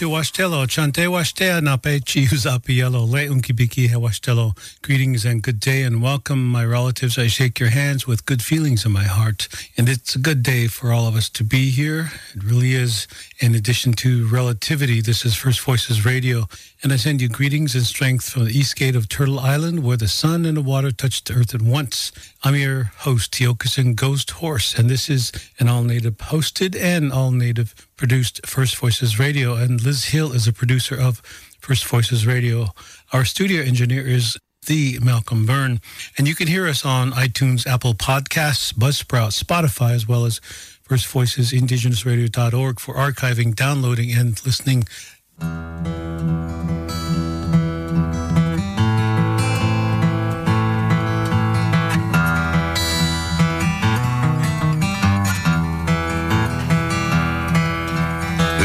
Betu washtelo, chante washtea nape chiuzapielo, le unkibiki he washtelo. Greetings and good day and welcome, my relatives. I shake your hands with good feelings in my heart. And it's a good day for all of us to be here. It really is. In addition to relativity, this is First Voices Radio. And I send you greetings and strength from the east gate of Turtle Island, where the sun and the water touch the earth at once. I'm your host, Tiokasin Ghost Horse, and this is an all native hosted and all native produced First Voices Radio. And Liz Hill is a producer of First Voices Radio. Our studio engineer is the Malcolm Byrne. And you can hear us on iTunes, Apple Podcasts, Buzzsprout, Spotify, as well as First Voices Indigenous Indigenousradio.org for archiving, downloading, and listening. The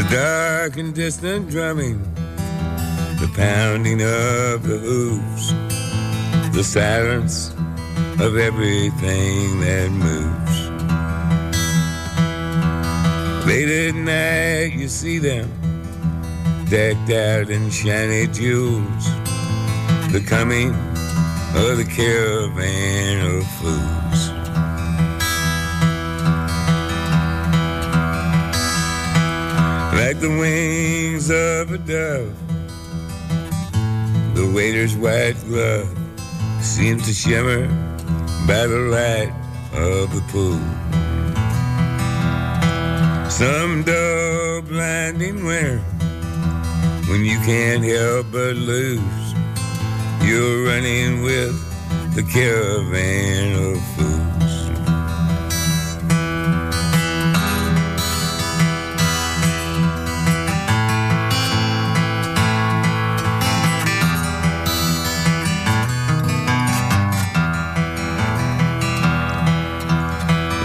dark and distant drumming, the pounding of the hooves, the silence of everything that moves. Late at night, you see them decked out in shiny jewels, the coming of the caravan of fools. like the wings of a dove. The waiter's white glove seemed to shimmer by the light of the pool. Some dull, blinding winter when you can't help but lose. You're running with the caravan of fools.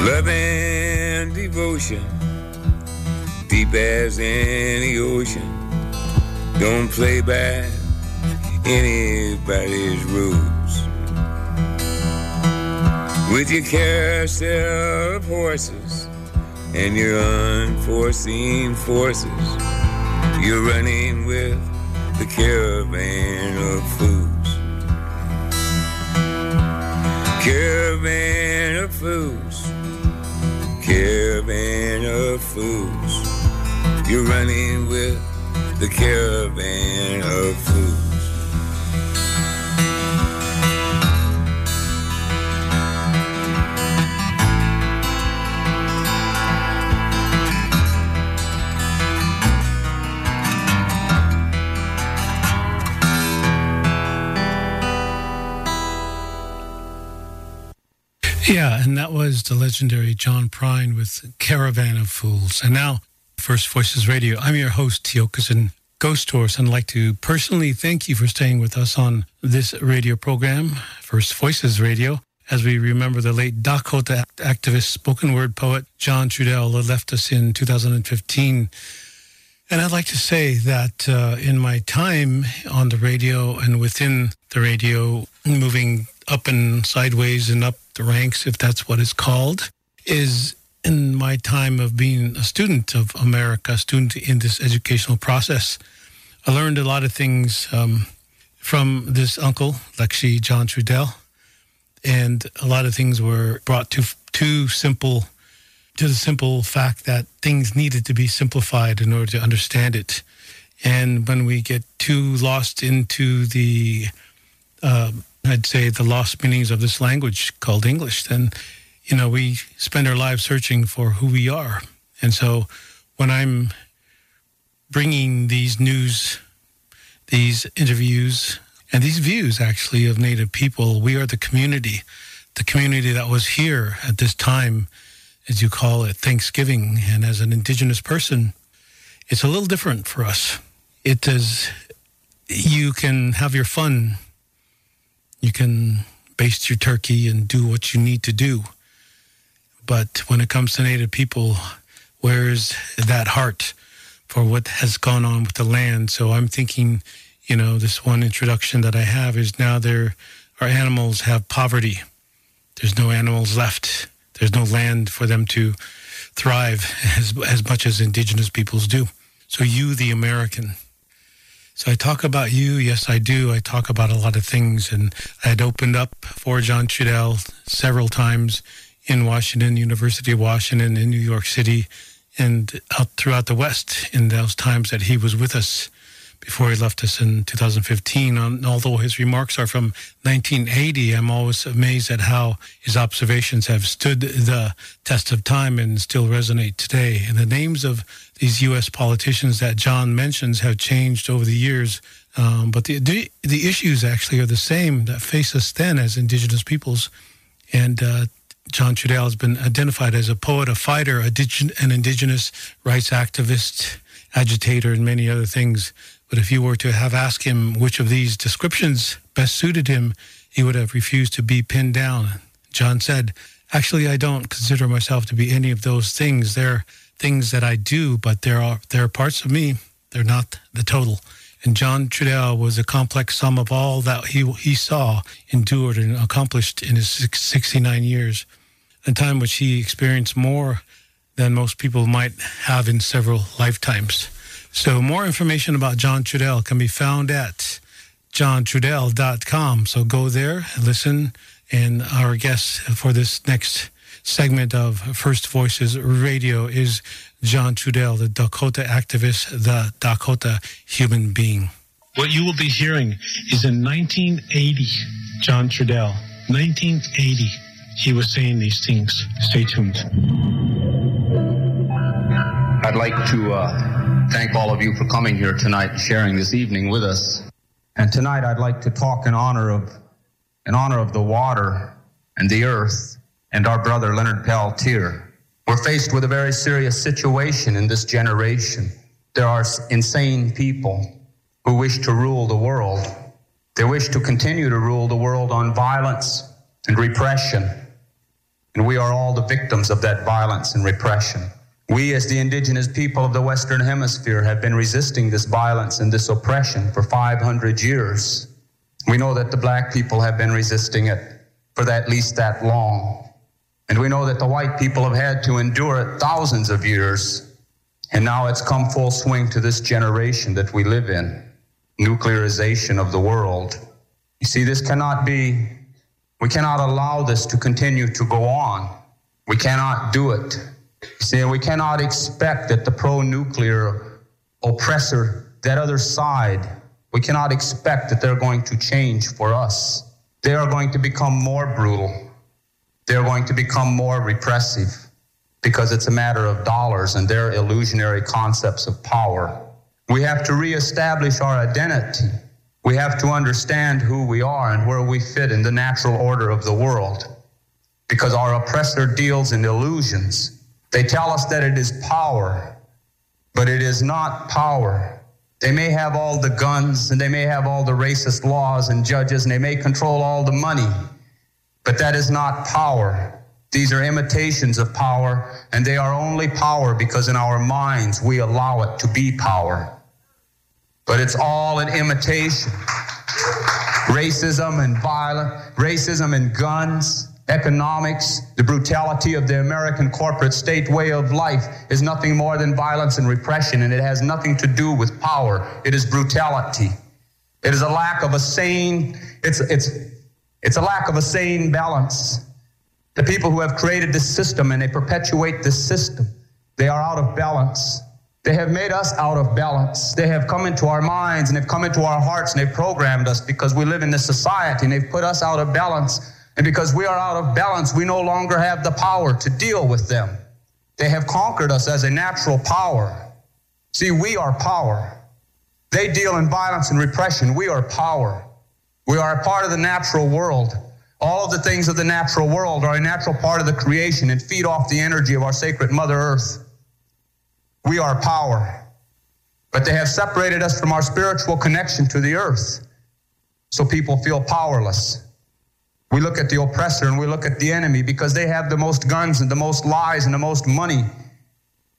Love and devotion, deep as any ocean. Don't play by anybody's rules. With your carousel of horses and your unforeseen forces, you're running with the caravan of fools. Caravan of fools caravan of fools. You're running with the caravan of fools. Yeah, and that was the legendary John Prine with Caravan of Fools. And now, First Voices Radio. I'm your host, Tiokasin Ghost Horse, and I'd like to personally thank you for staying with us on this radio program, First Voices Radio, as we remember the late Dakota activist, spoken word poet John Trudell that left us in 2015. And I'd like to say that uh, in my time on the radio and within the radio, moving up and sideways and up the ranks, if that's what it's called, is in my time of being a student of America, a student in this educational process. I learned a lot of things um, from this uncle, Lexi John Trudell, and a lot of things were brought to too simple to the simple fact that things needed to be simplified in order to understand it. And when we get too lost into the, uh, I'd say, the lost meanings of this language called English, then, you know, we spend our lives searching for who we are. And so when I'm bringing these news, these interviews, and these views actually of Native people, we are the community, the community that was here at this time, as you call it, Thanksgiving. And as an Indigenous person, it's a little different for us it is you can have your fun. You can baste your turkey and do what you need to do. But when it comes to Native people, where's that heart for what has gone on with the land? So I'm thinking, you know, this one introduction that I have is now there our animals have poverty. There's no animals left. There's no land for them to thrive as, as much as indigenous peoples do. So you, the American, so I talk about you. Yes, I do. I talk about a lot of things. And I had opened up for John Trudell several times in Washington, University of Washington, in New York City, and out throughout the West in those times that he was with us before he left us in 2015. And although his remarks are from 1980, I'm always amazed at how his observations have stood the test of time and still resonate today. And the names of these U.S. politicians that John mentions have changed over the years, um, but the, the, the issues actually are the same that face us then as Indigenous peoples. And uh, John Trudell has been identified as a poet, a fighter, an Indigenous rights activist, agitator, and many other things. But if you were to have asked him which of these descriptions best suited him, he would have refused to be pinned down. John said, Actually, I don't consider myself to be any of those things. They're things that I do, but there are there are parts of me. They're not the total. And John Trudell was a complex sum of all that he he saw, endured, and accomplished in his 69 years, a time which he experienced more than most people might have in several lifetimes. So more information about John Trudell can be found at johntrudell.com. So go there, listen, and our guest for this next segment of First Voices Radio is John Trudell, the Dakota activist, the Dakota human being. What you will be hearing is in 1980, John Trudell, 1980, he was saying these things. Stay tuned. I'd like to uh, thank all of you for coming here tonight, sharing this evening with us. And tonight, I'd like to talk in honor of in honor of the water and the earth and our brother Leonard Peltier. We're faced with a very serious situation in this generation. There are insane people who wish to rule the world. They wish to continue to rule the world on violence and repression. And we are all the victims of that violence and repression. We, as the indigenous people of the Western Hemisphere, have been resisting this violence and this oppression for 500 years. We know that the black people have been resisting it for at least that long. And we know that the white people have had to endure it thousands of years. And now it's come full swing to this generation that we live in nuclearization of the world. You see, this cannot be, we cannot allow this to continue to go on. We cannot do it. See, we cannot expect that the pro nuclear oppressor, that other side, we cannot expect that they're going to change for us. They are going to become more brutal they're going to become more repressive because it's a matter of dollars and their illusionary concepts of power. We have to reestablish our identity. We have to understand who we are and where we fit in the natural order of the world. Because our oppressor deals in illusions. They tell us that it is power, but it is not power. They may have all the guns and they may have all the racist laws and judges and they may control all the money, but that is not power. These are imitations of power, and they are only power because in our minds we allow it to be power. But it's all an imitation. racism and violence, racism and guns, economics, the brutality of the American corporate state way of life is nothing more than violence and repression, and it has nothing to do with power. It is brutality. It is a lack of a sane, it's, it's, it's a lack of a sane balance. The people who have created this system and they perpetuate this system, they are out of balance. They have made us out of balance. They have come into our minds and they've come into our hearts and they've programmed us because we live in this society and they've put us out of balance. And because we are out of balance, we no longer have the power to deal with them. They have conquered us as a natural power. See, we are power. They deal in violence and repression. We are power. We are a part of the natural world. All of the things of the natural world are a natural part of the creation and feed off the energy of our sacred Mother Earth. We are power. But they have separated us from our spiritual connection to the earth. So people feel powerless. We look at the oppressor and we look at the enemy because they have the most guns and the most lies and the most money.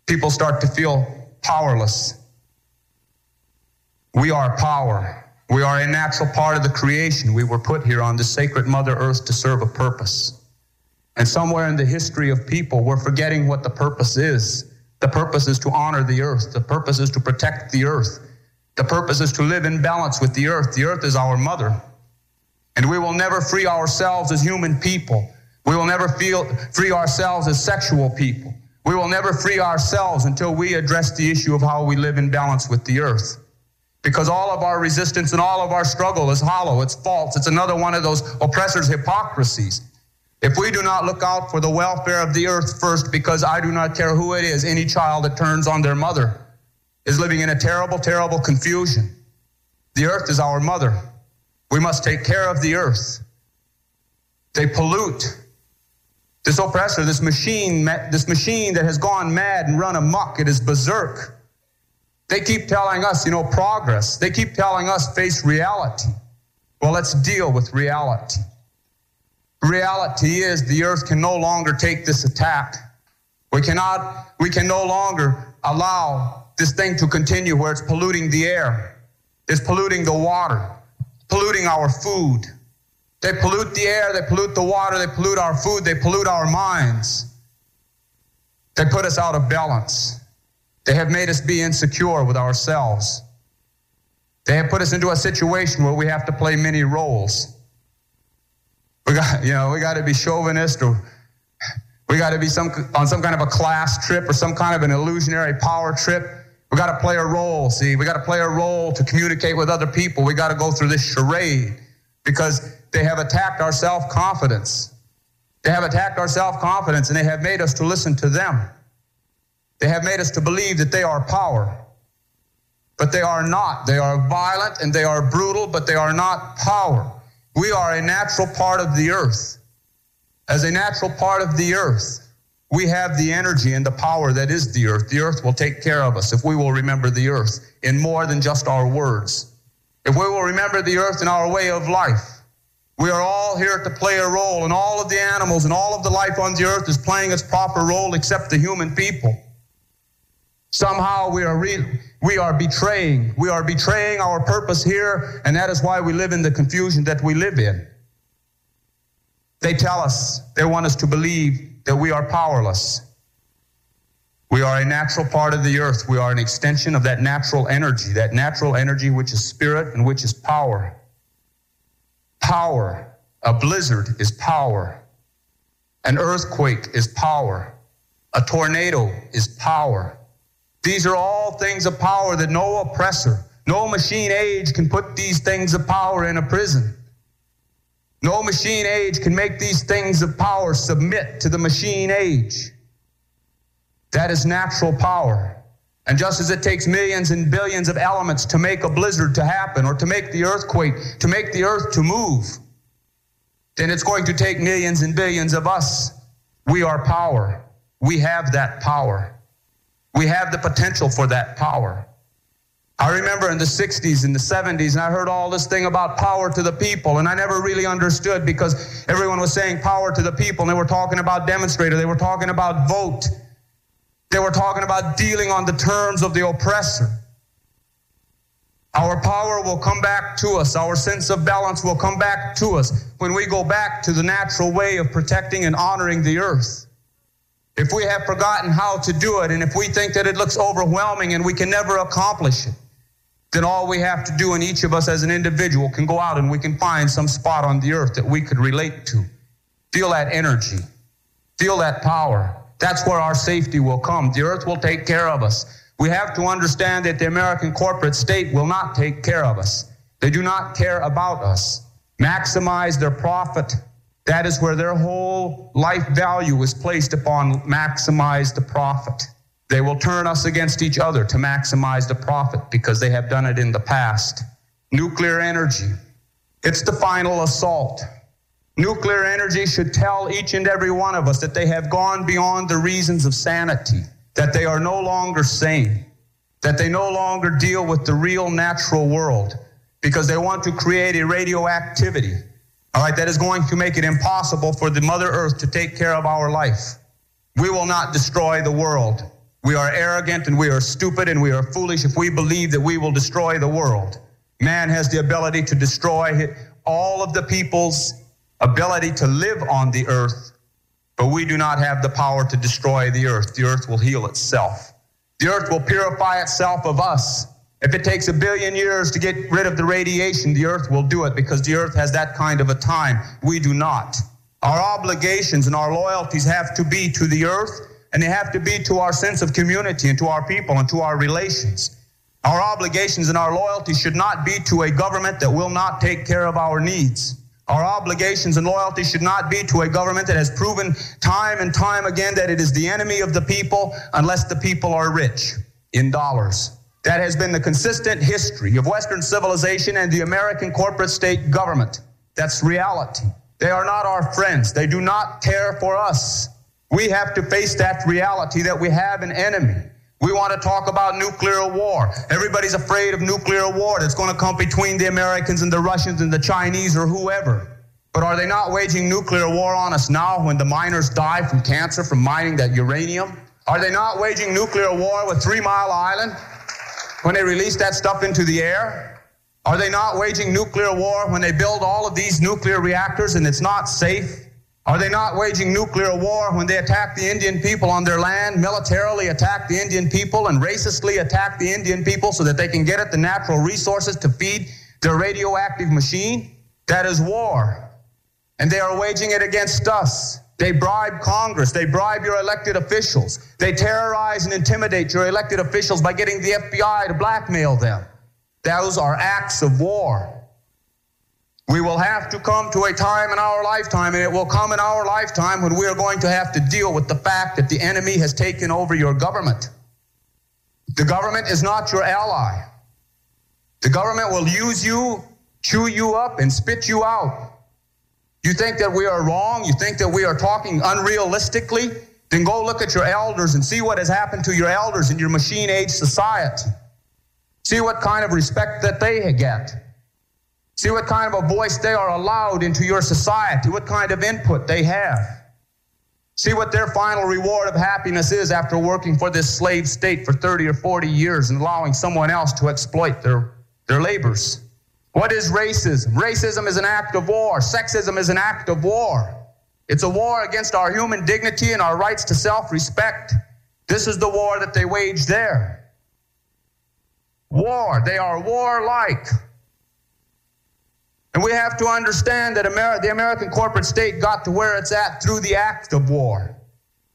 People start to feel powerless. We are power. We are a natural part of the creation. We were put here on the sacred Mother Earth to serve a purpose. And somewhere in the history of people, we're forgetting what the purpose is. The purpose is to honor the earth. The purpose is to protect the earth. The purpose is to live in balance with the earth. The earth is our mother. And we will never free ourselves as human people. We will never feel, free ourselves as sexual people. We will never free ourselves until we address the issue of how we live in balance with the earth. Because all of our resistance and all of our struggle is hollow, it's false, it's another one of those oppressors' hypocrisies. If we do not look out for the welfare of the earth first, because I do not care who it is, any child that turns on their mother is living in a terrible, terrible confusion. The earth is our mother. We must take care of the earth. They pollute. This oppressor, this machine, this machine that has gone mad and run amok, it is berserk. They keep telling us, you know, progress. They keep telling us face reality. Well, let's deal with reality. Reality is the earth can no longer take this attack. We cannot, we can no longer allow this thing to continue where it's polluting the air, it's polluting the water, polluting our food. They pollute the air, they pollute the water, they pollute our food, they pollute our minds. They put us out of balance. They have made us be insecure with ourselves. They have put us into a situation where we have to play many roles. We got, you know, we got to be chauvinist or we got to be some on some kind of a class trip or some kind of an illusionary power trip. We got to play a role. See, we got to play a role to communicate with other people. We got to go through this charade because they have attacked our self confidence. They have attacked our self confidence and they have made us to listen to them. They have made us to believe that they are power. But they are not. They are violent and they are brutal, but they are not power. We are a natural part of the earth. As a natural part of the earth, we have the energy and the power that is the earth. The earth will take care of us if we will remember the earth in more than just our words. If we will remember the earth in our way of life, we are all here to play a role, and all of the animals and all of the life on the earth is playing its proper role except the human people. Somehow we are re- we are betraying. We are betraying our purpose here, and that is why we live in the confusion that we live in. They tell us, they want us to believe that we are powerless. We are a natural part of the earth. We are an extension of that natural energy, that natural energy which is spirit and which is power. Power. A blizzard is power. An earthquake is power. A tornado is power. These are all things of power that no oppressor, no machine age can put these things of power in a prison. No machine age can make these things of power submit to the machine age. That is natural power. And just as it takes millions and billions of elements to make a blizzard to happen or to make the earthquake, to make the earth to move, then it's going to take millions and billions of us. We are power. We have that power. We have the potential for that power. I remember in the 60s and the 70s, and I heard all this thing about power to the people, and I never really understood because everyone was saying power to the people, and they were talking about demonstrator, they were talking about vote, they were talking about dealing on the terms of the oppressor. Our power will come back to us. Our sense of balance will come back to us when we go back to the natural way of protecting and honoring the earth. If we have forgotten how to do it, and if we think that it looks overwhelming and we can never accomplish it, then all we have to do, and each of us as an individual can go out and we can find some spot on the earth that we could relate to. Feel that energy, feel that power. That's where our safety will come. The earth will take care of us. We have to understand that the American corporate state will not take care of us. They do not care about us. Maximize their profit. That is where their whole life value is placed upon maximize the profit. They will turn us against each other to maximize the profit because they have done it in the past. Nuclear energy. It's the final assault. Nuclear energy should tell each and every one of us that they have gone beyond the reasons of sanity, that they are no longer sane, that they no longer deal with the real natural world because they want to create a radioactivity, all right, that is going to make it impossible for the Mother Earth to take care of our life. We will not destroy the world. We are arrogant and we are stupid and we are foolish if we believe that we will destroy the world. Man has the ability to destroy all of the people's ability to live on the earth, but we do not have the power to destroy the earth. The earth will heal itself. The earth will purify itself of us. If it takes a billion years to get rid of the radiation, the earth will do it because the earth has that kind of a time. We do not. Our obligations and our loyalties have to be to the earth and they have to be to our sense of community and to our people and to our relations. Our obligations and our loyalty should not be to a government that will not take care of our needs. Our obligations and loyalty should not be to a government that has proven time and time again that it is the enemy of the people unless the people are rich in dollars. That has been the consistent history of Western civilization and the American corporate state government. That's reality. They are not our friends. They do not care for us. We have to face that reality that we have an enemy. We want to talk about nuclear war. Everybody's afraid of nuclear war that's going to come between the Americans and the Russians and the Chinese or whoever. But are they not waging nuclear war on us now when the miners die from cancer from mining that uranium? Are they not waging nuclear war with Three Mile Island when they release that stuff into the air? Are they not waging nuclear war when they build all of these nuclear reactors and it's not safe? Are they not waging nuclear war when they attack the Indian people on their land, militarily attack the Indian people, and racistly attack the Indian people so that they can get at the natural resources to feed their radioactive machine? That is war. And they are waging it against us. They bribe Congress. They bribe your elected officials. They terrorize and intimidate your elected officials by getting the FBI to blackmail them. Those are acts of war. We will have to come to a time in our lifetime, and it will come in our lifetime when we are going to have to deal with the fact that the enemy has taken over your government. The government is not your ally. The government will use you, chew you up, and spit you out. You think that we are wrong? You think that we are talking unrealistically? Then go look at your elders and see what has happened to your elders in your machine age society. See what kind of respect that they get. See what kind of a voice they are allowed into your society, what kind of input they have. See what their final reward of happiness is after working for this slave state for 30 or 40 years and allowing someone else to exploit their, their labors. What is racism? Racism is an act of war. Sexism is an act of war. It's a war against our human dignity and our rights to self respect. This is the war that they wage there. War. They are warlike. And we have to understand that the American corporate state got to where it's at through the act of war.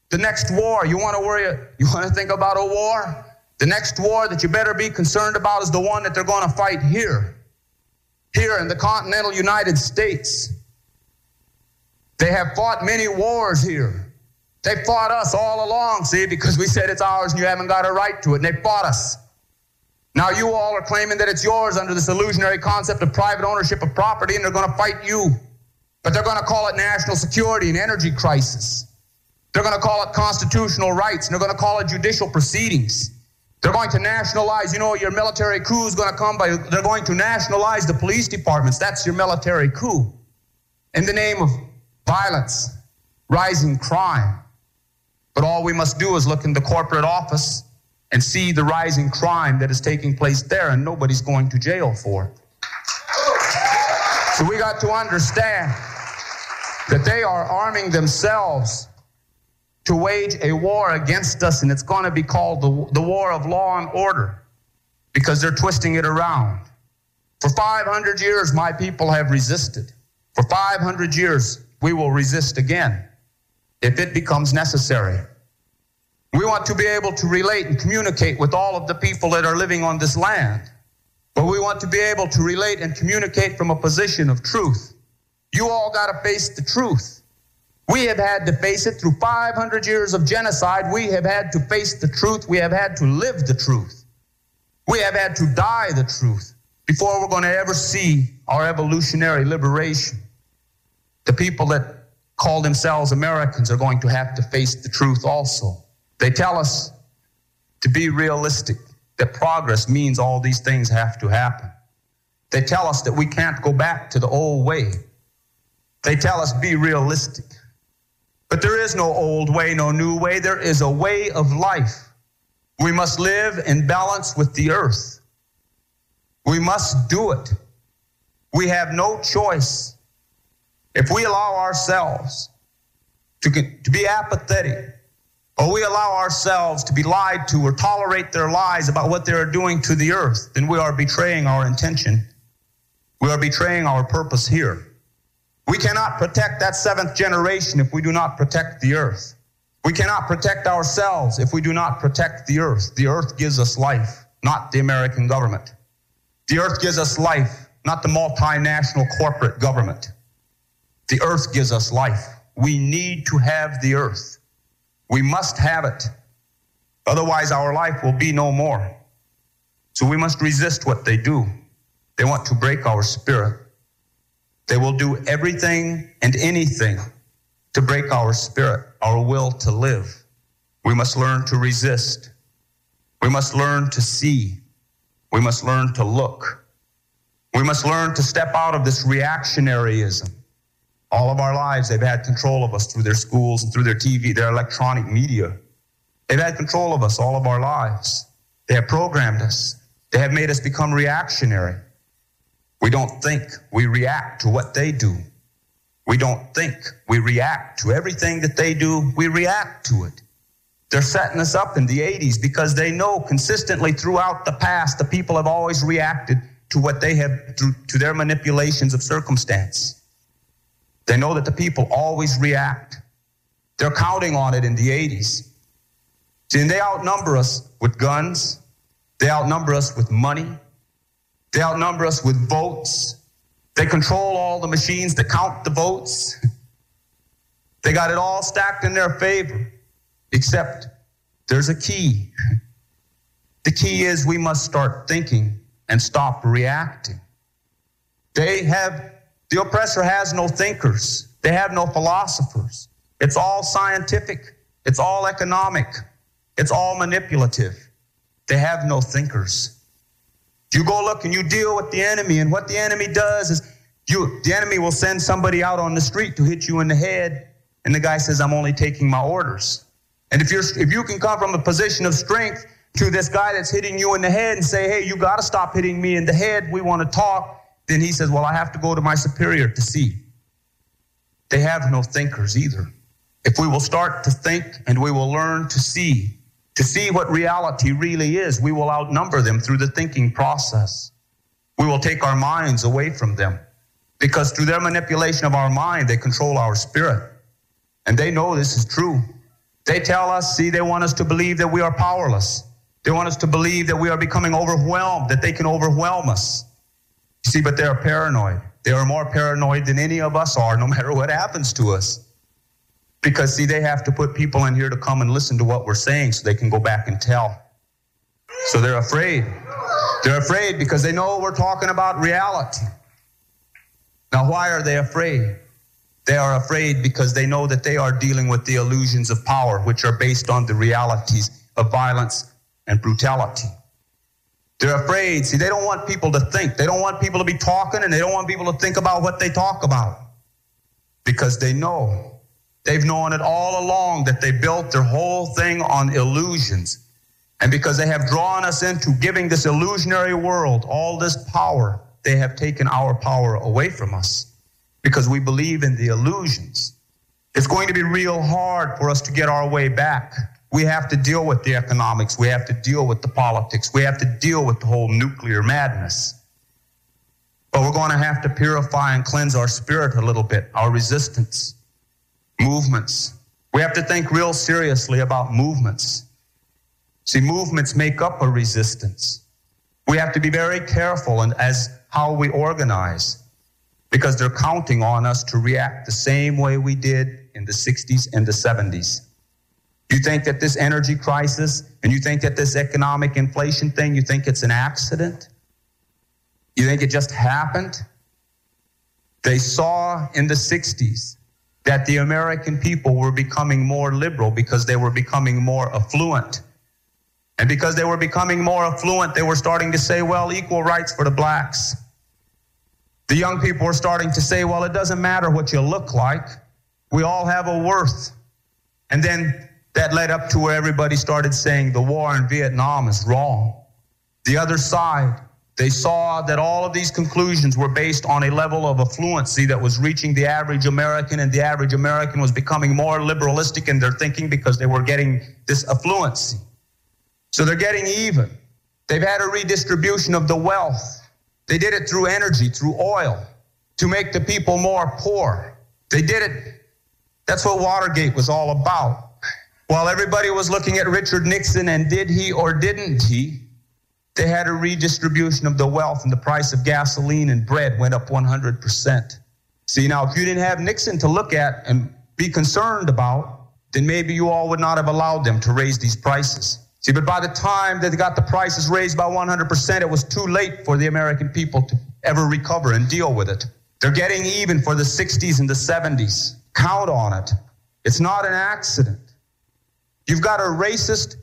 The next war, you want to worry, you want to think about a war? The next war that you better be concerned about is the one that they're going to fight here, here in the continental United States. They have fought many wars here. They fought us all along, see, because we said it's ours and you haven't got a right to it, and they fought us. Now you all are claiming that it's yours under this illusionary concept of private ownership of property, and they're going to fight you. But they're going to call it national security and energy crisis. They're going to call it constitutional rights, and they're going to call it judicial proceedings. They're going to nationalize, you know, your military coup is going to come by, they're going to nationalize the police departments. That's your military coup. In the name of violence, rising crime. But all we must do is look in the corporate office and see the rising crime that is taking place there, and nobody's going to jail for it. So we got to understand that they are arming themselves to wage a war against us, and it's going to be called the, the war of law and order because they're twisting it around. For 500 years, my people have resisted. For 500 years, we will resist again if it becomes necessary. We want to be able to relate and communicate with all of the people that are living on this land. But we want to be able to relate and communicate from a position of truth. You all got to face the truth. We have had to face it through 500 years of genocide. We have had to face the truth. We have had to live the truth. We have had to die the truth before we're going to ever see our evolutionary liberation. The people that call themselves Americans are going to have to face the truth also. They tell us to be realistic, that progress means all these things have to happen. They tell us that we can't go back to the old way. They tell us be realistic. But there is no old way, no new way. There is a way of life. We must live in balance with the earth. We must do it. We have no choice. If we allow ourselves to, to be apathetic, or we allow ourselves to be lied to or tolerate their lies about what they are doing to the earth, then we are betraying our intention. We are betraying our purpose here. We cannot protect that seventh generation if we do not protect the earth. We cannot protect ourselves if we do not protect the earth. The earth gives us life, not the American government. The earth gives us life, not the multinational corporate government. The earth gives us life. We need to have the earth. We must have it. Otherwise, our life will be no more. So we must resist what they do. They want to break our spirit. They will do everything and anything to break our spirit, our will to live. We must learn to resist. We must learn to see. We must learn to look. We must learn to step out of this reactionaryism. All of our lives, they've had control of us through their schools and through their TV, their electronic media. They've had control of us all of our lives. They have programmed us. They have made us become reactionary. We don't think, we react to what they do. We don't think, we react to everything that they do, we react to it. They're setting us up in the 80s because they know consistently throughout the past the people have always reacted to what they have, to, to their manipulations of circumstance. They know that the people always react. They're counting on it in the 80s. See, and they outnumber us with guns. They outnumber us with money. They outnumber us with votes. They control all the machines that count the votes. They got it all stacked in their favor, except there's a key. The key is we must start thinking and stop reacting. They have, the oppressor has no thinkers, they have no philosophers. It's all scientific, it's all economic, it's all manipulative. They have no thinkers. You go look and you deal with the enemy, and what the enemy does is you the enemy will send somebody out on the street to hit you in the head, and the guy says, I'm only taking my orders. And if you're if you can come from a position of strength to this guy that's hitting you in the head and say, Hey, you gotta stop hitting me in the head, we want to talk, then he says, Well, I have to go to my superior to see. They have no thinkers either. If we will start to think and we will learn to see, to see what reality really is, we will outnumber them through the thinking process. We will take our minds away from them because through their manipulation of our mind, they control our spirit. And they know this is true. They tell us, see, they want us to believe that we are powerless. They want us to believe that we are becoming overwhelmed, that they can overwhelm us. See, but they're paranoid. They are more paranoid than any of us are, no matter what happens to us. Because, see, they have to put people in here to come and listen to what we're saying so they can go back and tell. So they're afraid. They're afraid because they know we're talking about reality. Now, why are they afraid? They are afraid because they know that they are dealing with the illusions of power, which are based on the realities of violence and brutality. They're afraid. See, they don't want people to think. They don't want people to be talking, and they don't want people to think about what they talk about because they know They've known it all along that they built their whole thing on illusions. And because they have drawn us into giving this illusionary world all this power, they have taken our power away from us because we believe in the illusions. It's going to be real hard for us to get our way back. We have to deal with the economics. We have to deal with the politics. We have to deal with the whole nuclear madness. But we're going to have to purify and cleanse our spirit a little bit, our resistance, movements. We have to think real seriously about movements. See, movements make up a resistance. We have to be very careful and as how we organize because they're counting on us to react the same way we did in the 60s and the 70s. You think that this energy crisis and you think that this economic inflation thing, you think it's an accident? You think it just happened? They saw in the 60s that the American people were becoming more liberal because they were becoming more affluent. And because they were becoming more affluent, they were starting to say, well, equal rights for the blacks. The young people were starting to say, well, it doesn't matter what you look like. We all have a worth. And then that led up to where everybody started saying the war in Vietnam is wrong. The other side, they saw that all of these conclusions were based on a level of affluency that was reaching the average American, and the average American was becoming more liberalistic in their thinking because they were getting this affluency. So they're getting even. They've had a redistribution of the wealth. They did it through energy, through oil, to make the people more poor. They did it. That's what Watergate was all about. While everybody was looking at Richard Nixon and did he or didn't he, they had a redistribution of the wealth and the price of gasoline and bread went up 100%. See, now, if you didn't have Nixon to look at and be concerned about, then maybe you all would not have allowed them to raise these prices. See, but by the time that they got the prices raised by 100%, it was too late for the American people to ever recover and deal with it. They're getting even for the 60s and the 70s. Count on it. It's not an accident. You've got a racist,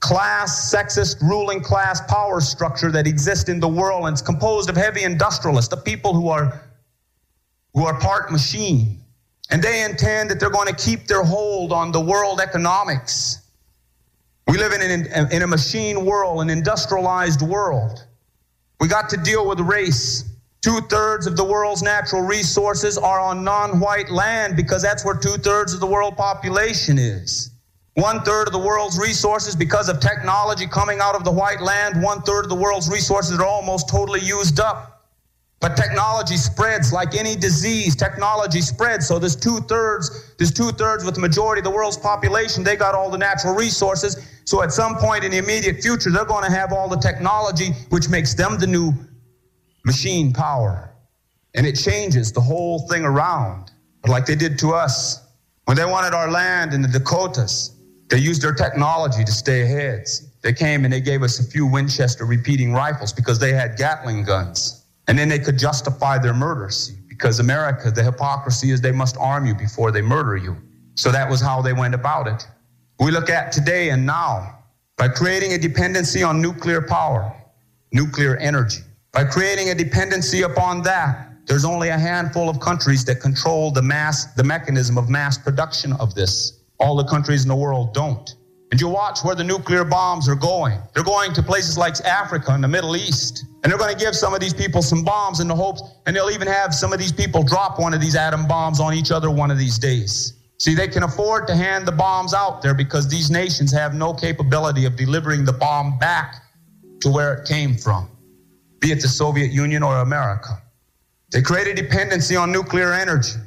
class, sexist, ruling class power structure that exists in the world, and it's composed of heavy industrialists, the people who are who are part machine. And they intend that they're going to keep their hold on the world economics. We live in, an, in a machine world, an industrialized world. We got to deal with race. Two thirds of the world's natural resources are on non white land because that's where two thirds of the world population is. One third of the world's resources, because of technology coming out of the white land, one third of the world's resources are almost totally used up. But technology spreads like any disease. Technology spreads. So there's two thirds, there's two thirds with the majority of the world's population. They got all the natural resources. So at some point in the immediate future, they're going to have all the technology, which makes them the new machine power. And it changes the whole thing around. Like they did to us. When they wanted our land in the Dakotas, they used their technology to stay ahead. They came and they gave us a few Winchester repeating rifles because they had Gatling guns. And then they could justify their murders because America, the hypocrisy is they must arm you before they murder you. So that was how they went about it we look at today and now by creating a dependency on nuclear power, nuclear energy. By creating a dependency upon that, there's only a handful of countries that control the mass, the mechanism of mass production of this. All the countries in the world don't. And you watch where the nuclear bombs are going. They're going to places like Africa and the Middle East. And they're going to give some of these people some bombs in the hopes, and they'll even have some of these people drop one of these atom bombs on each other one of these days. See, they can afford to hand the bombs out there because these nations have no capability of delivering the bomb back to where it came from, be it the Soviet Union or America. They create a dependency on nuclear energy.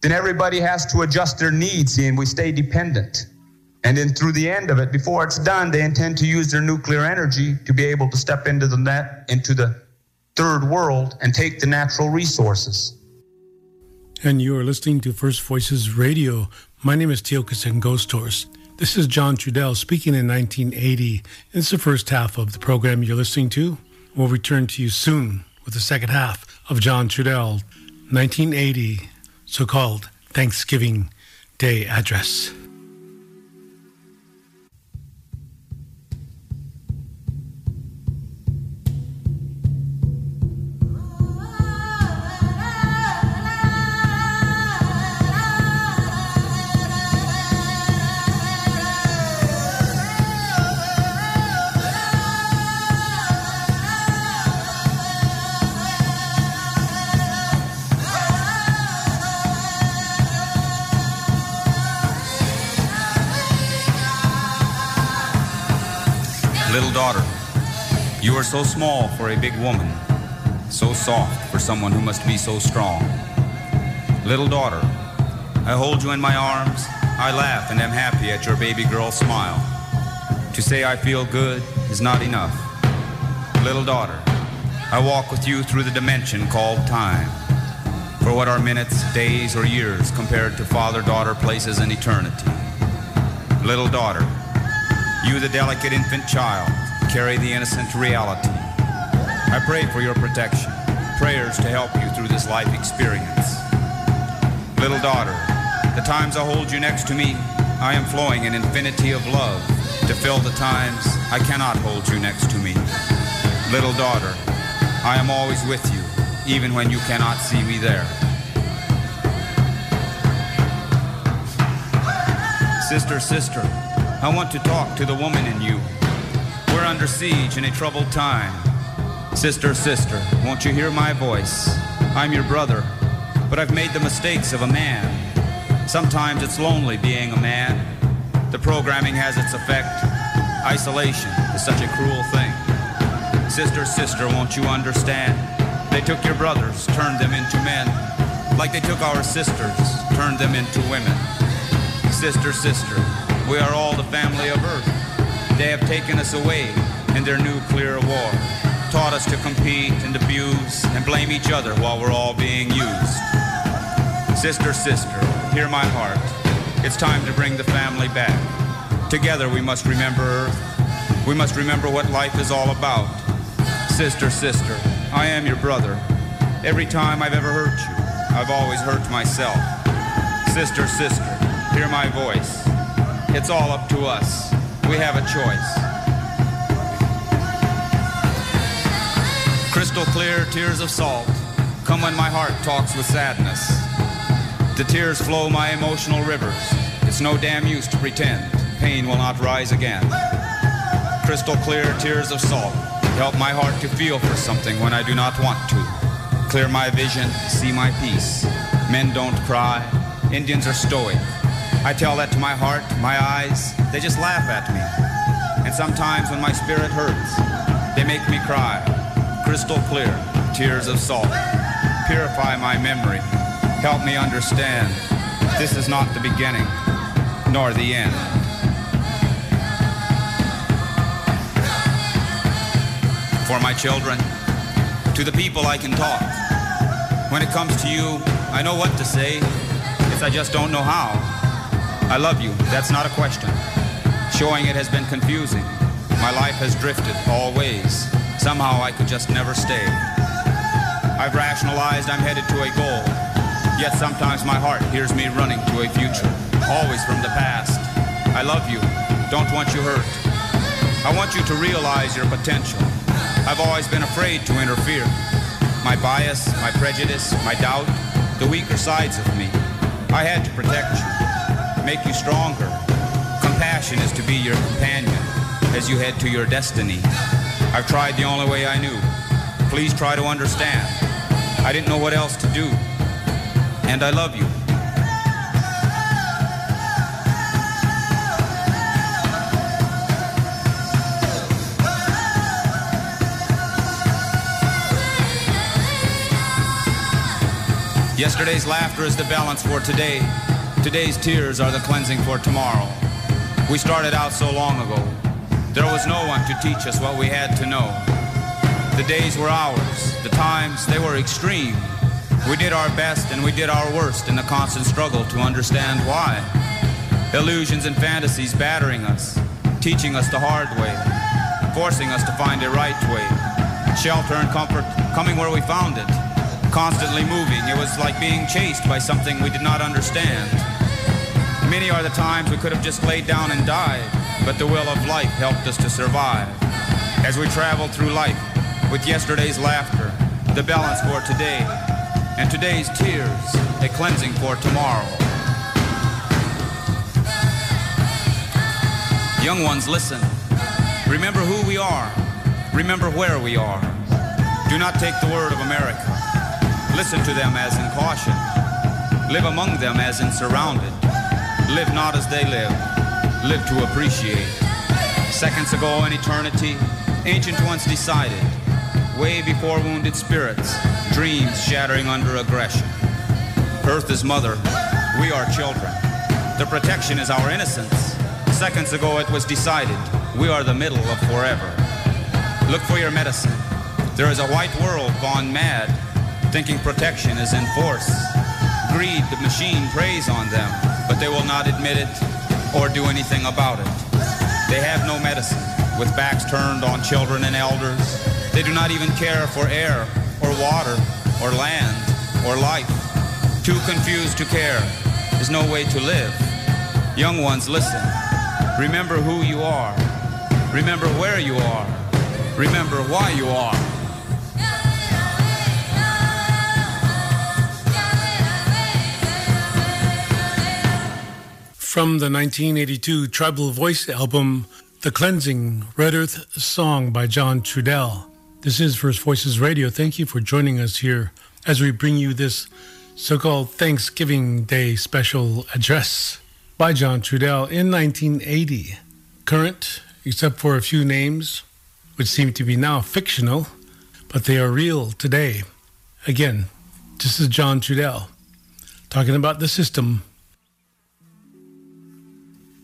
Then everybody has to adjust their needs, and we stay dependent. And then through the end of it, before it's done, they intend to use their nuclear energy to be able to step into the net, into the third world and take the natural resources. And you are listening to First Voices Radio. My name is Tiokasin Ghost Horse. This is John Trudell speaking in 1980. It's the first half of the program you're listening to. We'll return to you soon with the second half of John Trudell, 1980, so called Thanksgiving Day Address. So small for a big woman, so soft for someone who must be so strong. Little daughter, I hold you in my arms, I laugh and am happy at your baby girl smile. To say I feel good is not enough. Little daughter, I walk with you through the dimension called time. For what are minutes, days, or years compared to father daughter places in eternity? Little daughter, you, the delicate infant child, carry the innocent reality. I pray for your protection, prayers to help you through this life experience. Little daughter, the times I hold you next to me, I am flowing an infinity of love to fill the times I cannot hold you next to me. Little daughter, I am always with you, even when you cannot see me there. Sister, sister, I want to talk to the woman in you. Under siege in a troubled time. Sister, sister, won't you hear my voice? I'm your brother, but I've made the mistakes of a man. Sometimes it's lonely being a man. The programming has its effect. Isolation is such a cruel thing. Sister, sister, won't you understand? They took your brothers, turned them into men, like they took our sisters, turned them into women. Sister, sister, we are all the family of Earth. They have taken us away in their nuclear war, taught us to compete and abuse and blame each other while we're all being used. Sister, sister, hear my heart. It's time to bring the family back. Together we must remember Earth. We must remember what life is all about. Sister, sister, I am your brother. Every time I've ever hurt you, I've always hurt myself. Sister, sister, hear my voice. It's all up to us. We have a choice. Crystal clear tears of salt come when my heart talks with sadness. The tears flow my emotional rivers. It's no damn use to pretend pain will not rise again. Crystal clear tears of salt help my heart to feel for something when I do not want to. Clear my vision, see my peace. Men don't cry, Indians are stoic. I tell that to my heart, my eyes, they just laugh at me. And sometimes when my spirit hurts, they make me cry. Crystal clear, tears of salt. Purify my memory, help me understand. This is not the beginning, nor the end. For my children, to the people I can talk. When it comes to you, I know what to say, it's I just don't know how. I love you, that's not a question. Showing it has been confusing. My life has drifted all ways. Somehow I could just never stay. I've rationalized I'm headed to a goal. Yet sometimes my heart hears me running to a future, always from the past. I love you, don't want you hurt. I want you to realize your potential. I've always been afraid to interfere. My bias, my prejudice, my doubt, the weaker sides of me. I had to protect you, make you stronger. Compassion is to be your companion as you head to your destiny. I've tried the only way I knew. Please try to understand. I didn't know what else to do. And I love you. Yesterday's laughter is the balance for today. Today's tears are the cleansing for tomorrow. We started out so long ago. There was no one to teach us what we had to know. The days were ours, the times, they were extreme. We did our best and we did our worst in the constant struggle to understand why. Illusions and fantasies battering us, teaching us the hard way, forcing us to find a right way. Shelter and comfort coming where we found it, constantly moving. It was like being chased by something we did not understand. Many are the times we could have just laid down and died, but the will of life helped us to survive. As we traveled through life with yesterday's laughter, the balance for today, and today's tears, a cleansing for tomorrow. Young ones, listen. Remember who we are. Remember where we are. Do not take the word of America. Listen to them as in caution. Live among them as in surrounded. Live not as they live. Live to appreciate. Seconds ago in eternity, ancient ones decided, way before wounded spirits, dreams shattering under aggression. Earth is mother, we are children. The protection is our innocence. Seconds ago it was decided, we are the middle of forever. Look for your medicine. There is a white world gone mad, thinking protection is in force. Greed, the machine preys on them, but they will not admit it or do anything about it. They have no medicine, with backs turned on children and elders. They do not even care for air or water or land or life. Too confused to care is no way to live. Young ones, listen. Remember who you are. Remember where you are. Remember why you are. From the 1982 Tribal Voice album, The Cleansing Red Earth Song by John Trudell. This is First Voices Radio. Thank you for joining us here as we bring you this so called Thanksgiving Day special address by John Trudell in 1980. Current, except for a few names, which seem to be now fictional, but they are real today. Again, this is John Trudell talking about the system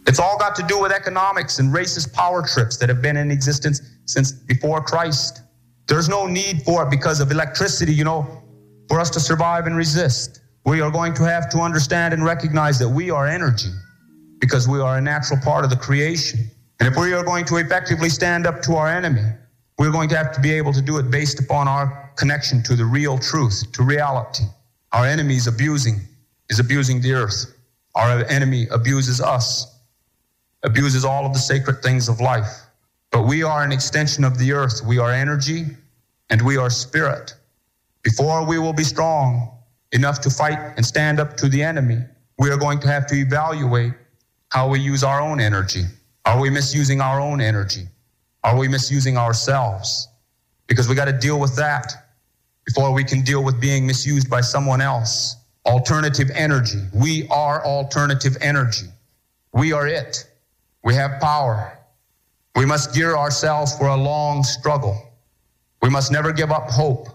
it's all got to do with economics and racist power trips that have been in existence since before Christ. There's no need for it because of electricity, you know, for us to survive and resist. We are going to have to understand and recognize that we are energy because we are a natural part of the creation. And if we are going to effectively stand up to our enemy, we're going to have to be able to do it based upon our connection to the real truth, to reality. Our enemy is abusing, is abusing the earth. Our enemy abuses us abuses all of the sacred things of life. But we are an extension of the earth. We are energy and we are spirit. Before we will be strong enough to fight and stand up to the enemy, we are going to have to evaluate how we use our own energy. Are we misusing our own energy? Are we misusing ourselves? Because we got to deal with that before we can deal with being misused by someone else. Alternative energy. We are alternative energy. We are it. We have power. We must gear ourselves for a long struggle. We must never give up hope.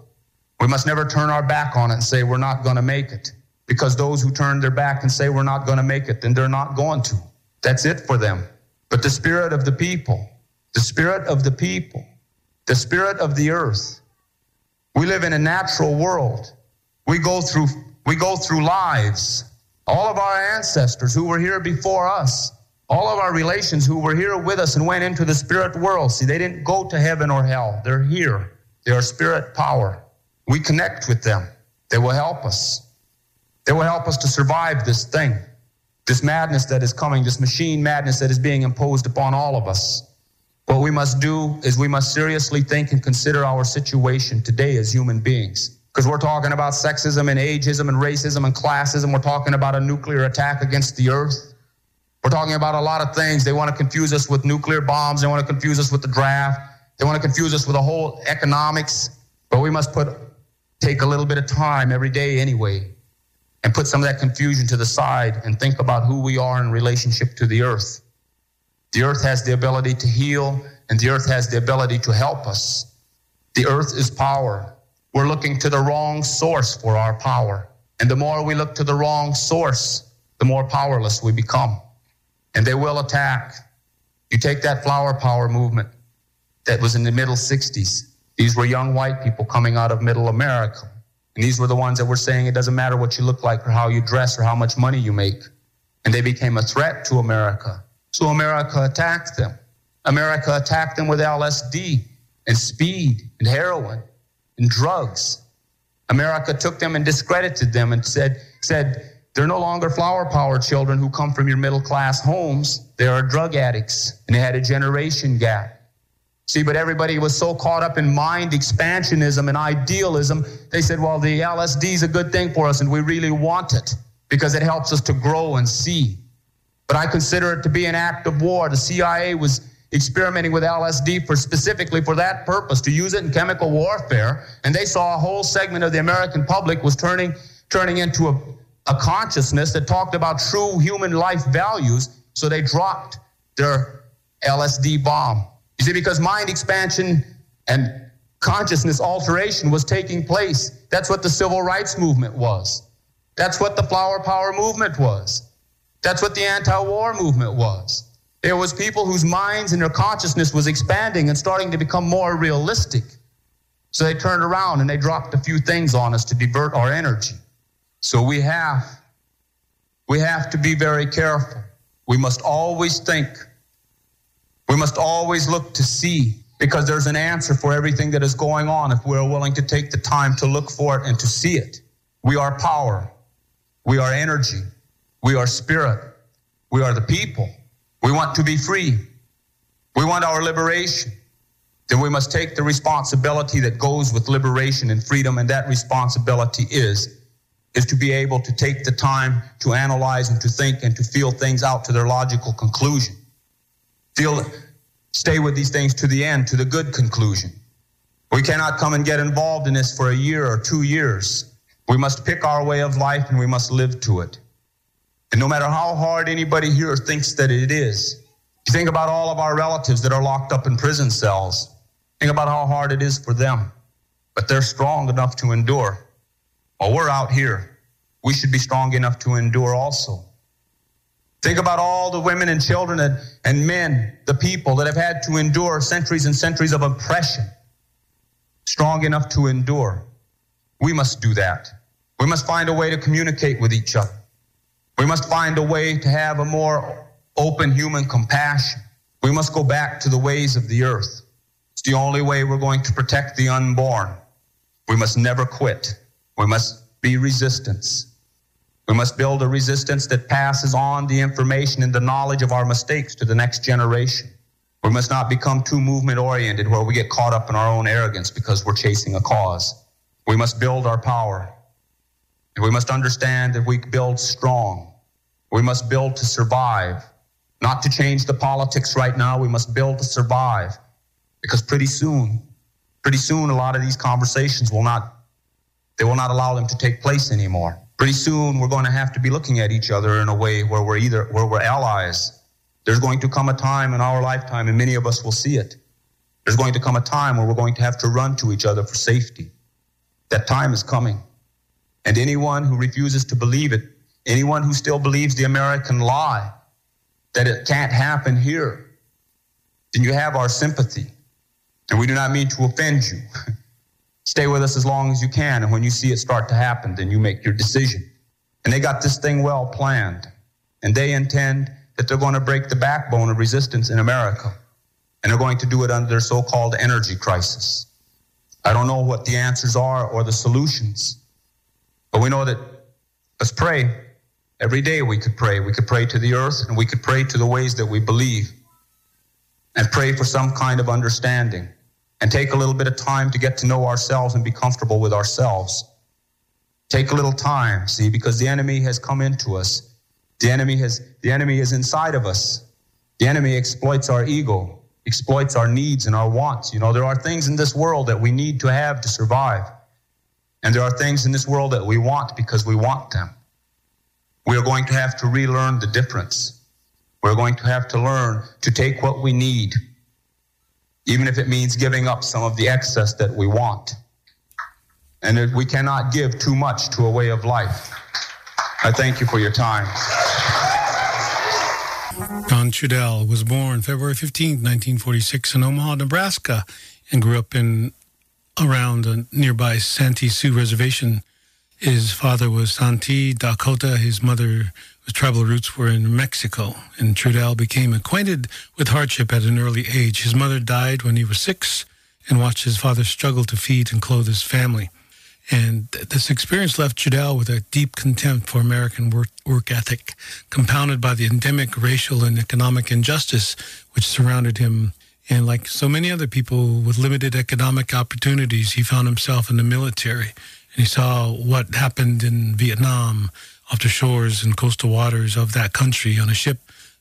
We must never turn our back on it and say we're not going to make it. Because those who turn their back and say we're not going to make it, then they're not going to. That's it for them. But the spirit of the people, the spirit of the people, the spirit of the earth. We live in a natural world. We go through we go through lives. All of our ancestors who were here before us, all of our relations who were here with us and went into the spirit world, see, they didn't go to heaven or hell. They're here. They are spirit power. We connect with them. They will help us. They will help us to survive this thing, this madness that is coming, this machine madness that is being imposed upon all of us. What we must do is we must seriously think and consider our situation today as human beings. Because we're talking about sexism and ageism and racism and classism. We're talking about a nuclear attack against the earth. We're talking about a lot of things. They want to confuse us with nuclear bombs. They want to confuse us with the draft. They want to confuse us with the whole economics. But we must put take a little bit of time every day anyway and put some of that confusion to the side and think about who we are in relationship to the earth. The earth has the ability to heal and the earth has the ability to help us. The earth is power. We're looking to the wrong source for our power. And the more we look to the wrong source, the more powerless we become and they will attack. You take that flower power movement that was in the middle 60s. These were young white people coming out of middle America. And these were the ones that were saying it doesn't matter what you look like or how you dress or how much money you make. And they became a threat to America. So America attacked them. America attacked them with LSD and speed and heroin and drugs. America took them and discredited them and said, said they're no longer flower power children who come from your middle class homes. They are drug addicts, and they had a generation gap. See, but everybody was so caught up in mind expansionism and idealism, they said, well, the LSD is a good thing for us, and we really want it because it helps us to grow and see. But I consider it to be an act of war. The CIA was experimenting with LSD for specifically for that purpose, to use it in chemical warfare. And they saw a whole segment of the American public was turning turning into a a consciousness that talked about true human life values. So they dropped their LSD bomb. You see, because mind expansion and consciousness alteration was taking place. That's what the civil rights movement was. That's what the flower power movement was. That's what the anti-war movement was. There was people whose minds and their consciousness was expanding and starting to become more realistic. So they turned around and they dropped a few things on us to divert our energy. So we have we have to be very careful. We must always think. We must always look to see because there's an answer for everything that is going on if we're willing to take the time to look for it and to see it. We are power. We are energy. We are spirit. We are the people. We want to be free. We want our liberation. Then we must take the responsibility that goes with liberation and freedom, and that responsibility is is to be able to take the time to analyze and to think and to feel things out to their logical conclusion. Feel stay with these things to the end, to the good conclusion. We cannot come and get involved in this for a year or two years. We must pick our way of life and we must live to it. And no matter how hard anybody here thinks that it is, you think about all of our relatives that are locked up in prison cells. Think about how hard it is for them. But they're strong enough to endure. Well, we're out here. We should be strong enough to endure also. Think about all the women and children and, and men, the people that have had to endure centuries and centuries of oppression. Strong enough to endure. We must do that. We must find a way to communicate with each other. We must find a way to have a more open human compassion. We must go back to the ways of the earth. It's the only way we're going to protect the unborn. We must never quit. We must be resistance. We must build a resistance that passes on the information and the knowledge of our mistakes to the next generation. We must not become too movement oriented where we get caught up in our own arrogance because we're chasing a cause. We must build our power. And we must understand that we build strong. We must build to survive, not to change the politics right now. We must build to survive because pretty soon, pretty soon, a lot of these conversations will not, they will not allow them to take place anymore. Pretty soon, we're going to have to be looking at each other in a way where we're either, where we're allies. There's going to come a time in our lifetime, and many of us will see it. There's going to come a time where we're going to have to run to each other for safety. That time is coming. And anyone who refuses to believe it Anyone who still believes the American lie that it can't happen here, then you have our sympathy. And we do not mean to offend you. Stay with us as long as you can. And when you see it start to happen, then you make your decision. And they got this thing well planned. And they intend that they're going to break the backbone of resistance in America. And they're going to do it under their so called energy crisis. I don't know what the answers are or the solutions, but we know that let's pray Every day we could pray. We could pray to the earth and we could pray to the ways that we believe and pray for some kind of understanding and take a little bit of time to get to know ourselves and be comfortable with ourselves. Take a little time, see, because the enemy has come into us. The enemy has, the enemy is inside of us. The enemy exploits our ego, exploits our needs and our wants. You know, there are things in this world that we need to have to survive. And there are things in this world that we want because we want them. We are going to have to relearn the difference. We're going to have to learn to take what we need, even if it means giving up some of the excess that we want. And we cannot give too much to a way of life. I thank you for your time. John Trudell was born February 15, 1946 in Omaha, Nebraska, and grew up in around a nearby Santee Sioux Reservation his father was Santee, Dakota. His mother, tribal roots were in Mexico. And Trudell became acquainted with hardship at an early age. His mother died when he was six and watched his father struggle to feed and clothe his family. And this experience left Trudell with a deep contempt for American work, work ethic, compounded by the endemic racial and economic injustice which surrounded him. And like so many other people with limited economic opportunities, he found himself in the military and he saw what happened in Vietnam off the shores and coastal waters of that country on a ship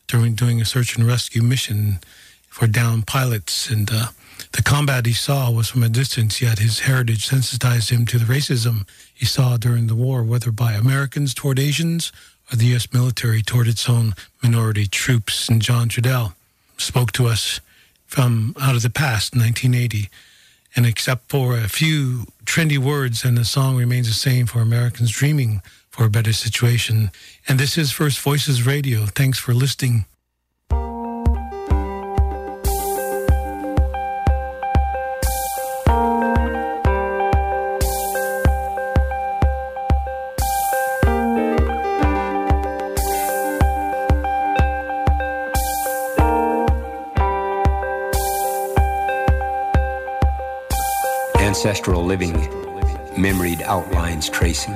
during doing a search and rescue mission for downed pilots. And uh, the combat he saw was from a distance, yet his heritage sensitized him to the racism he saw during the war, whether by Americans toward Asians or the U.S. military toward its own minority troops. And John Trudell spoke to us from out of the past, 1980. And except for a few trendy words, and the song remains the same for Americans dreaming for a better situation. And this is First Voices Radio. Thanks for listening. Ancestral living, memoried outlines tracing.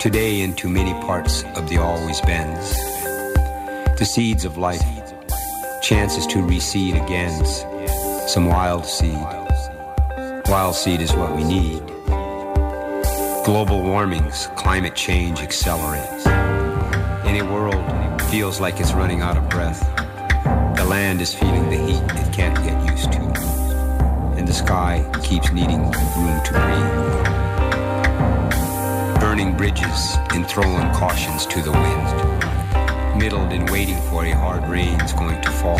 Today into many parts of the always bends. The seeds of life, chances to reseed again. Some wild seed. Wild seed is what we need. Global warmings, climate change accelerates. Any world feels like it's running out of breath. The land is feeling the heat it can't get used to and the sky keeps needing room to breathe. Burning bridges and throwing cautions to the wind. Middled and waiting for a hard rain's going to fall.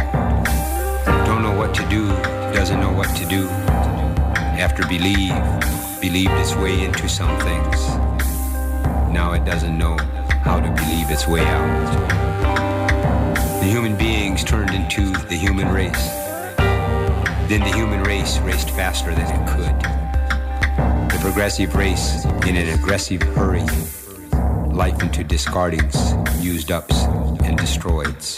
Don't know what to do, doesn't know what to do. After believe, believed its way into some things. Now it doesn't know how to believe its way out. The human beings turned into the human race then the human race raced faster than it could. The progressive race in an aggressive hurry, life into discardings, used ups, and destroyeds.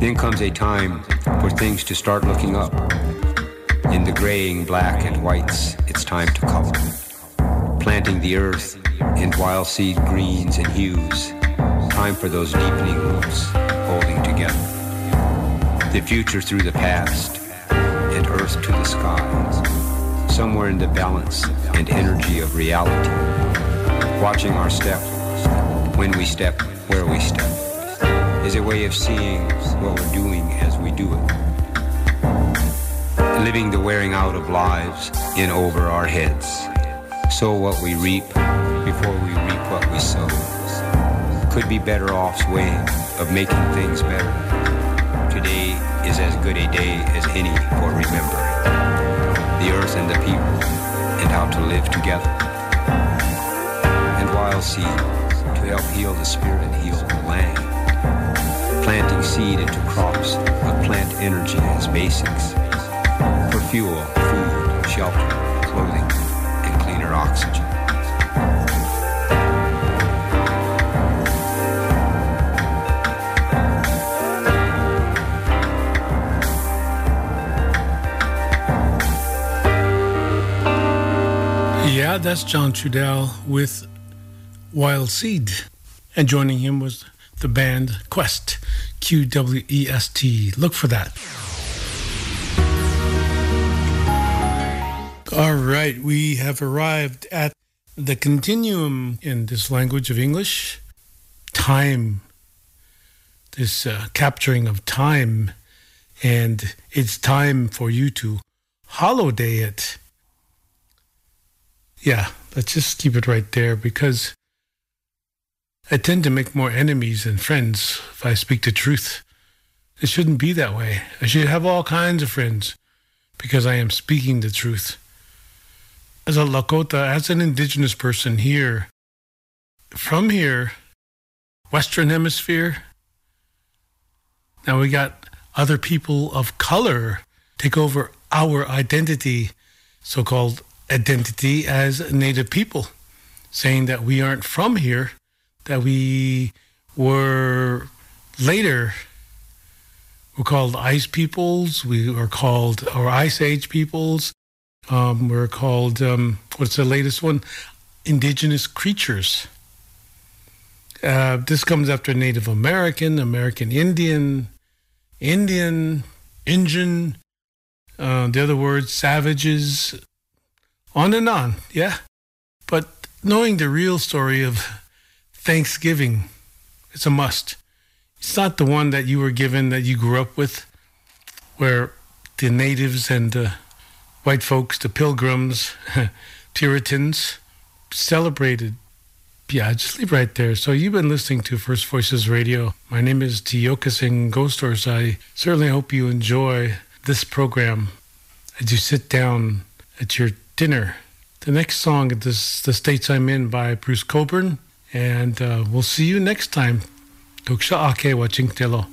Then comes a time for things to start looking up. In the graying black and whites, it's time to color. Planting the earth in wild seed greens and hues. Time for those deepening roots holding together. The future through the past and earth to the skies, somewhere in the balance and energy of reality. Watching our step, when we step, where we step, is a way of seeing what we're doing as we do it. Living the wearing out of lives in over our heads. Sow what we reap before we reap what we sow. Could be better off's way of making things better. Is as good a day as any for remembering the earth and the people and how to live together. And wild seed to help heal the spirit and heal the land. Planting seed into crops of plant energy as basics for fuel, food, shelter, clothing, and cleaner oxygen. Yeah, that's John Trudell with Wild Seed. And joining him was the band Quest, Q W E S T. Look for that. All right, we have arrived at the continuum in this language of English time, this uh, capturing of time. And it's time for you to holiday it yeah, let's just keep it right there because I tend to make more enemies than friends if I speak the truth. It shouldn't be that way. I should have all kinds of friends because I am speaking the truth. As a Lakota, as an indigenous person here, from here, Western Hemisphere, now we got other people of color take over our identity, so called identity as Native people, saying that we aren't from here, that we were later we're called ice peoples. We are called or ice age peoples. Um, we're called um, what's the latest one? Indigenous creatures. Uh, this comes after Native American, American Indian, Indian, Indian. Uh, the other words, savages, on and on, yeah? But knowing the real story of Thanksgiving, it's a must. It's not the one that you were given that you grew up with, where the natives and the white folks, the pilgrims, Puritans, celebrated. Yeah, just leave right there. So you've been listening to First Voices Radio. My name is Tiokasin Ghost I certainly hope you enjoy this program as you sit down at your Dinner. The next song is The States I'm In by Bruce Cockburn. And uh, we'll see you next time. Doksha ake wa chingtelo.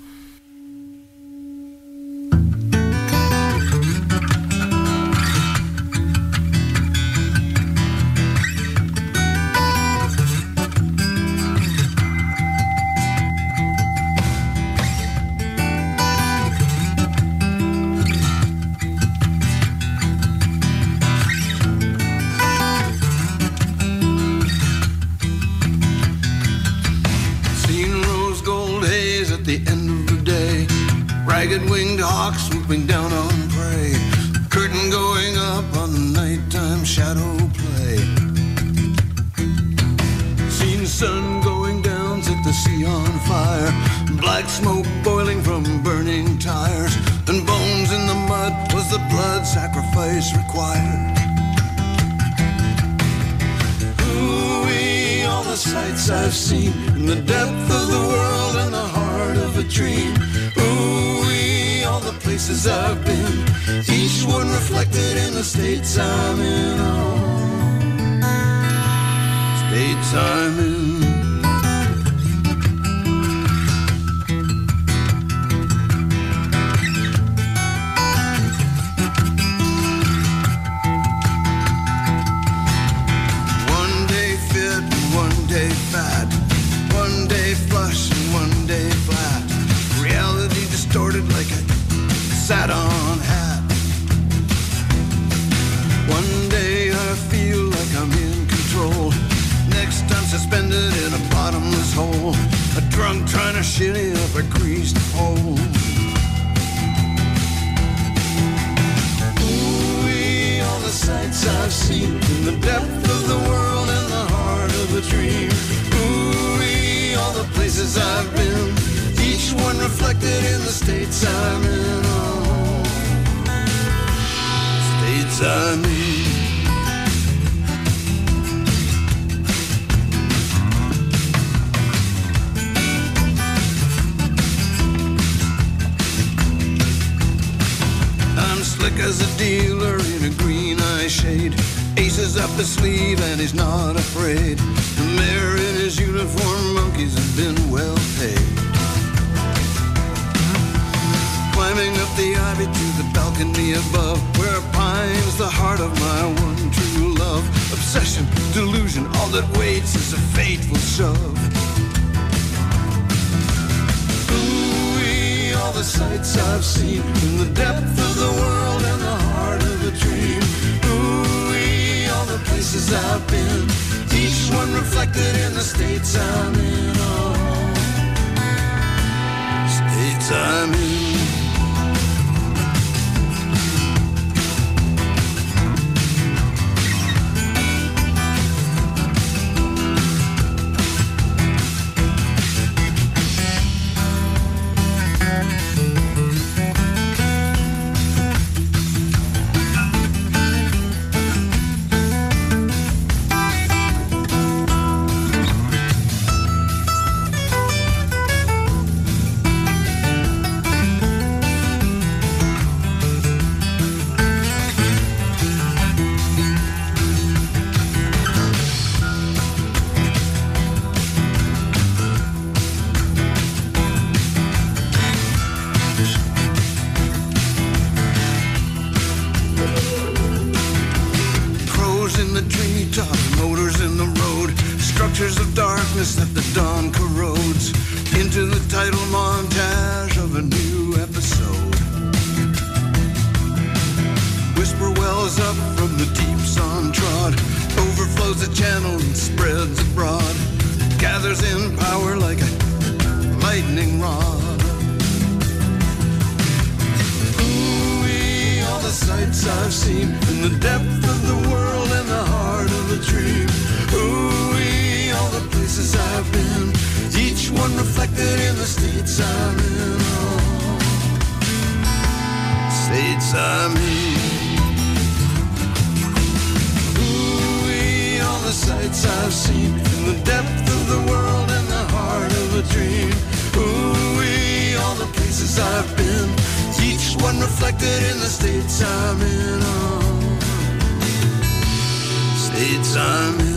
places I've been, each one reflected in the states I'm in. Oh, states I'm in. I'm slick as a dealer in a green eye shade. Aces up his sleeve and he's not afraid. The mayor in his uniform monkeys have been well paid. Climbing up the ivy to the balcony above, where pines the heart of my one true love. Obsession, delusion, all that waits is a fateful shove. Ooh, all the sights I've seen in the depth of the world and the heart of a dream. Ooh, all the places I've been each one reflected in the states I'm in. Oh, states I'm in. In the treetop, motors in the road, structures of darkness that the dawn corrodes. Into the title montage of a new episode. Whisper wells up from the deep sun trod, overflows the channel and spreads abroad. Gathers in power like a lightning rod. Ooh, all the sights I've seen in the depth of the the heart of a dream. Ooh, all the places I've been, each one reflected in the states I'm in. Oh, states I'm in. Ooh, all the sights I've seen, in the depth of the world and the heart of a dream. Ooh, all the places I've been, each one reflected in the states I'm in. Oh, it's unhealthy.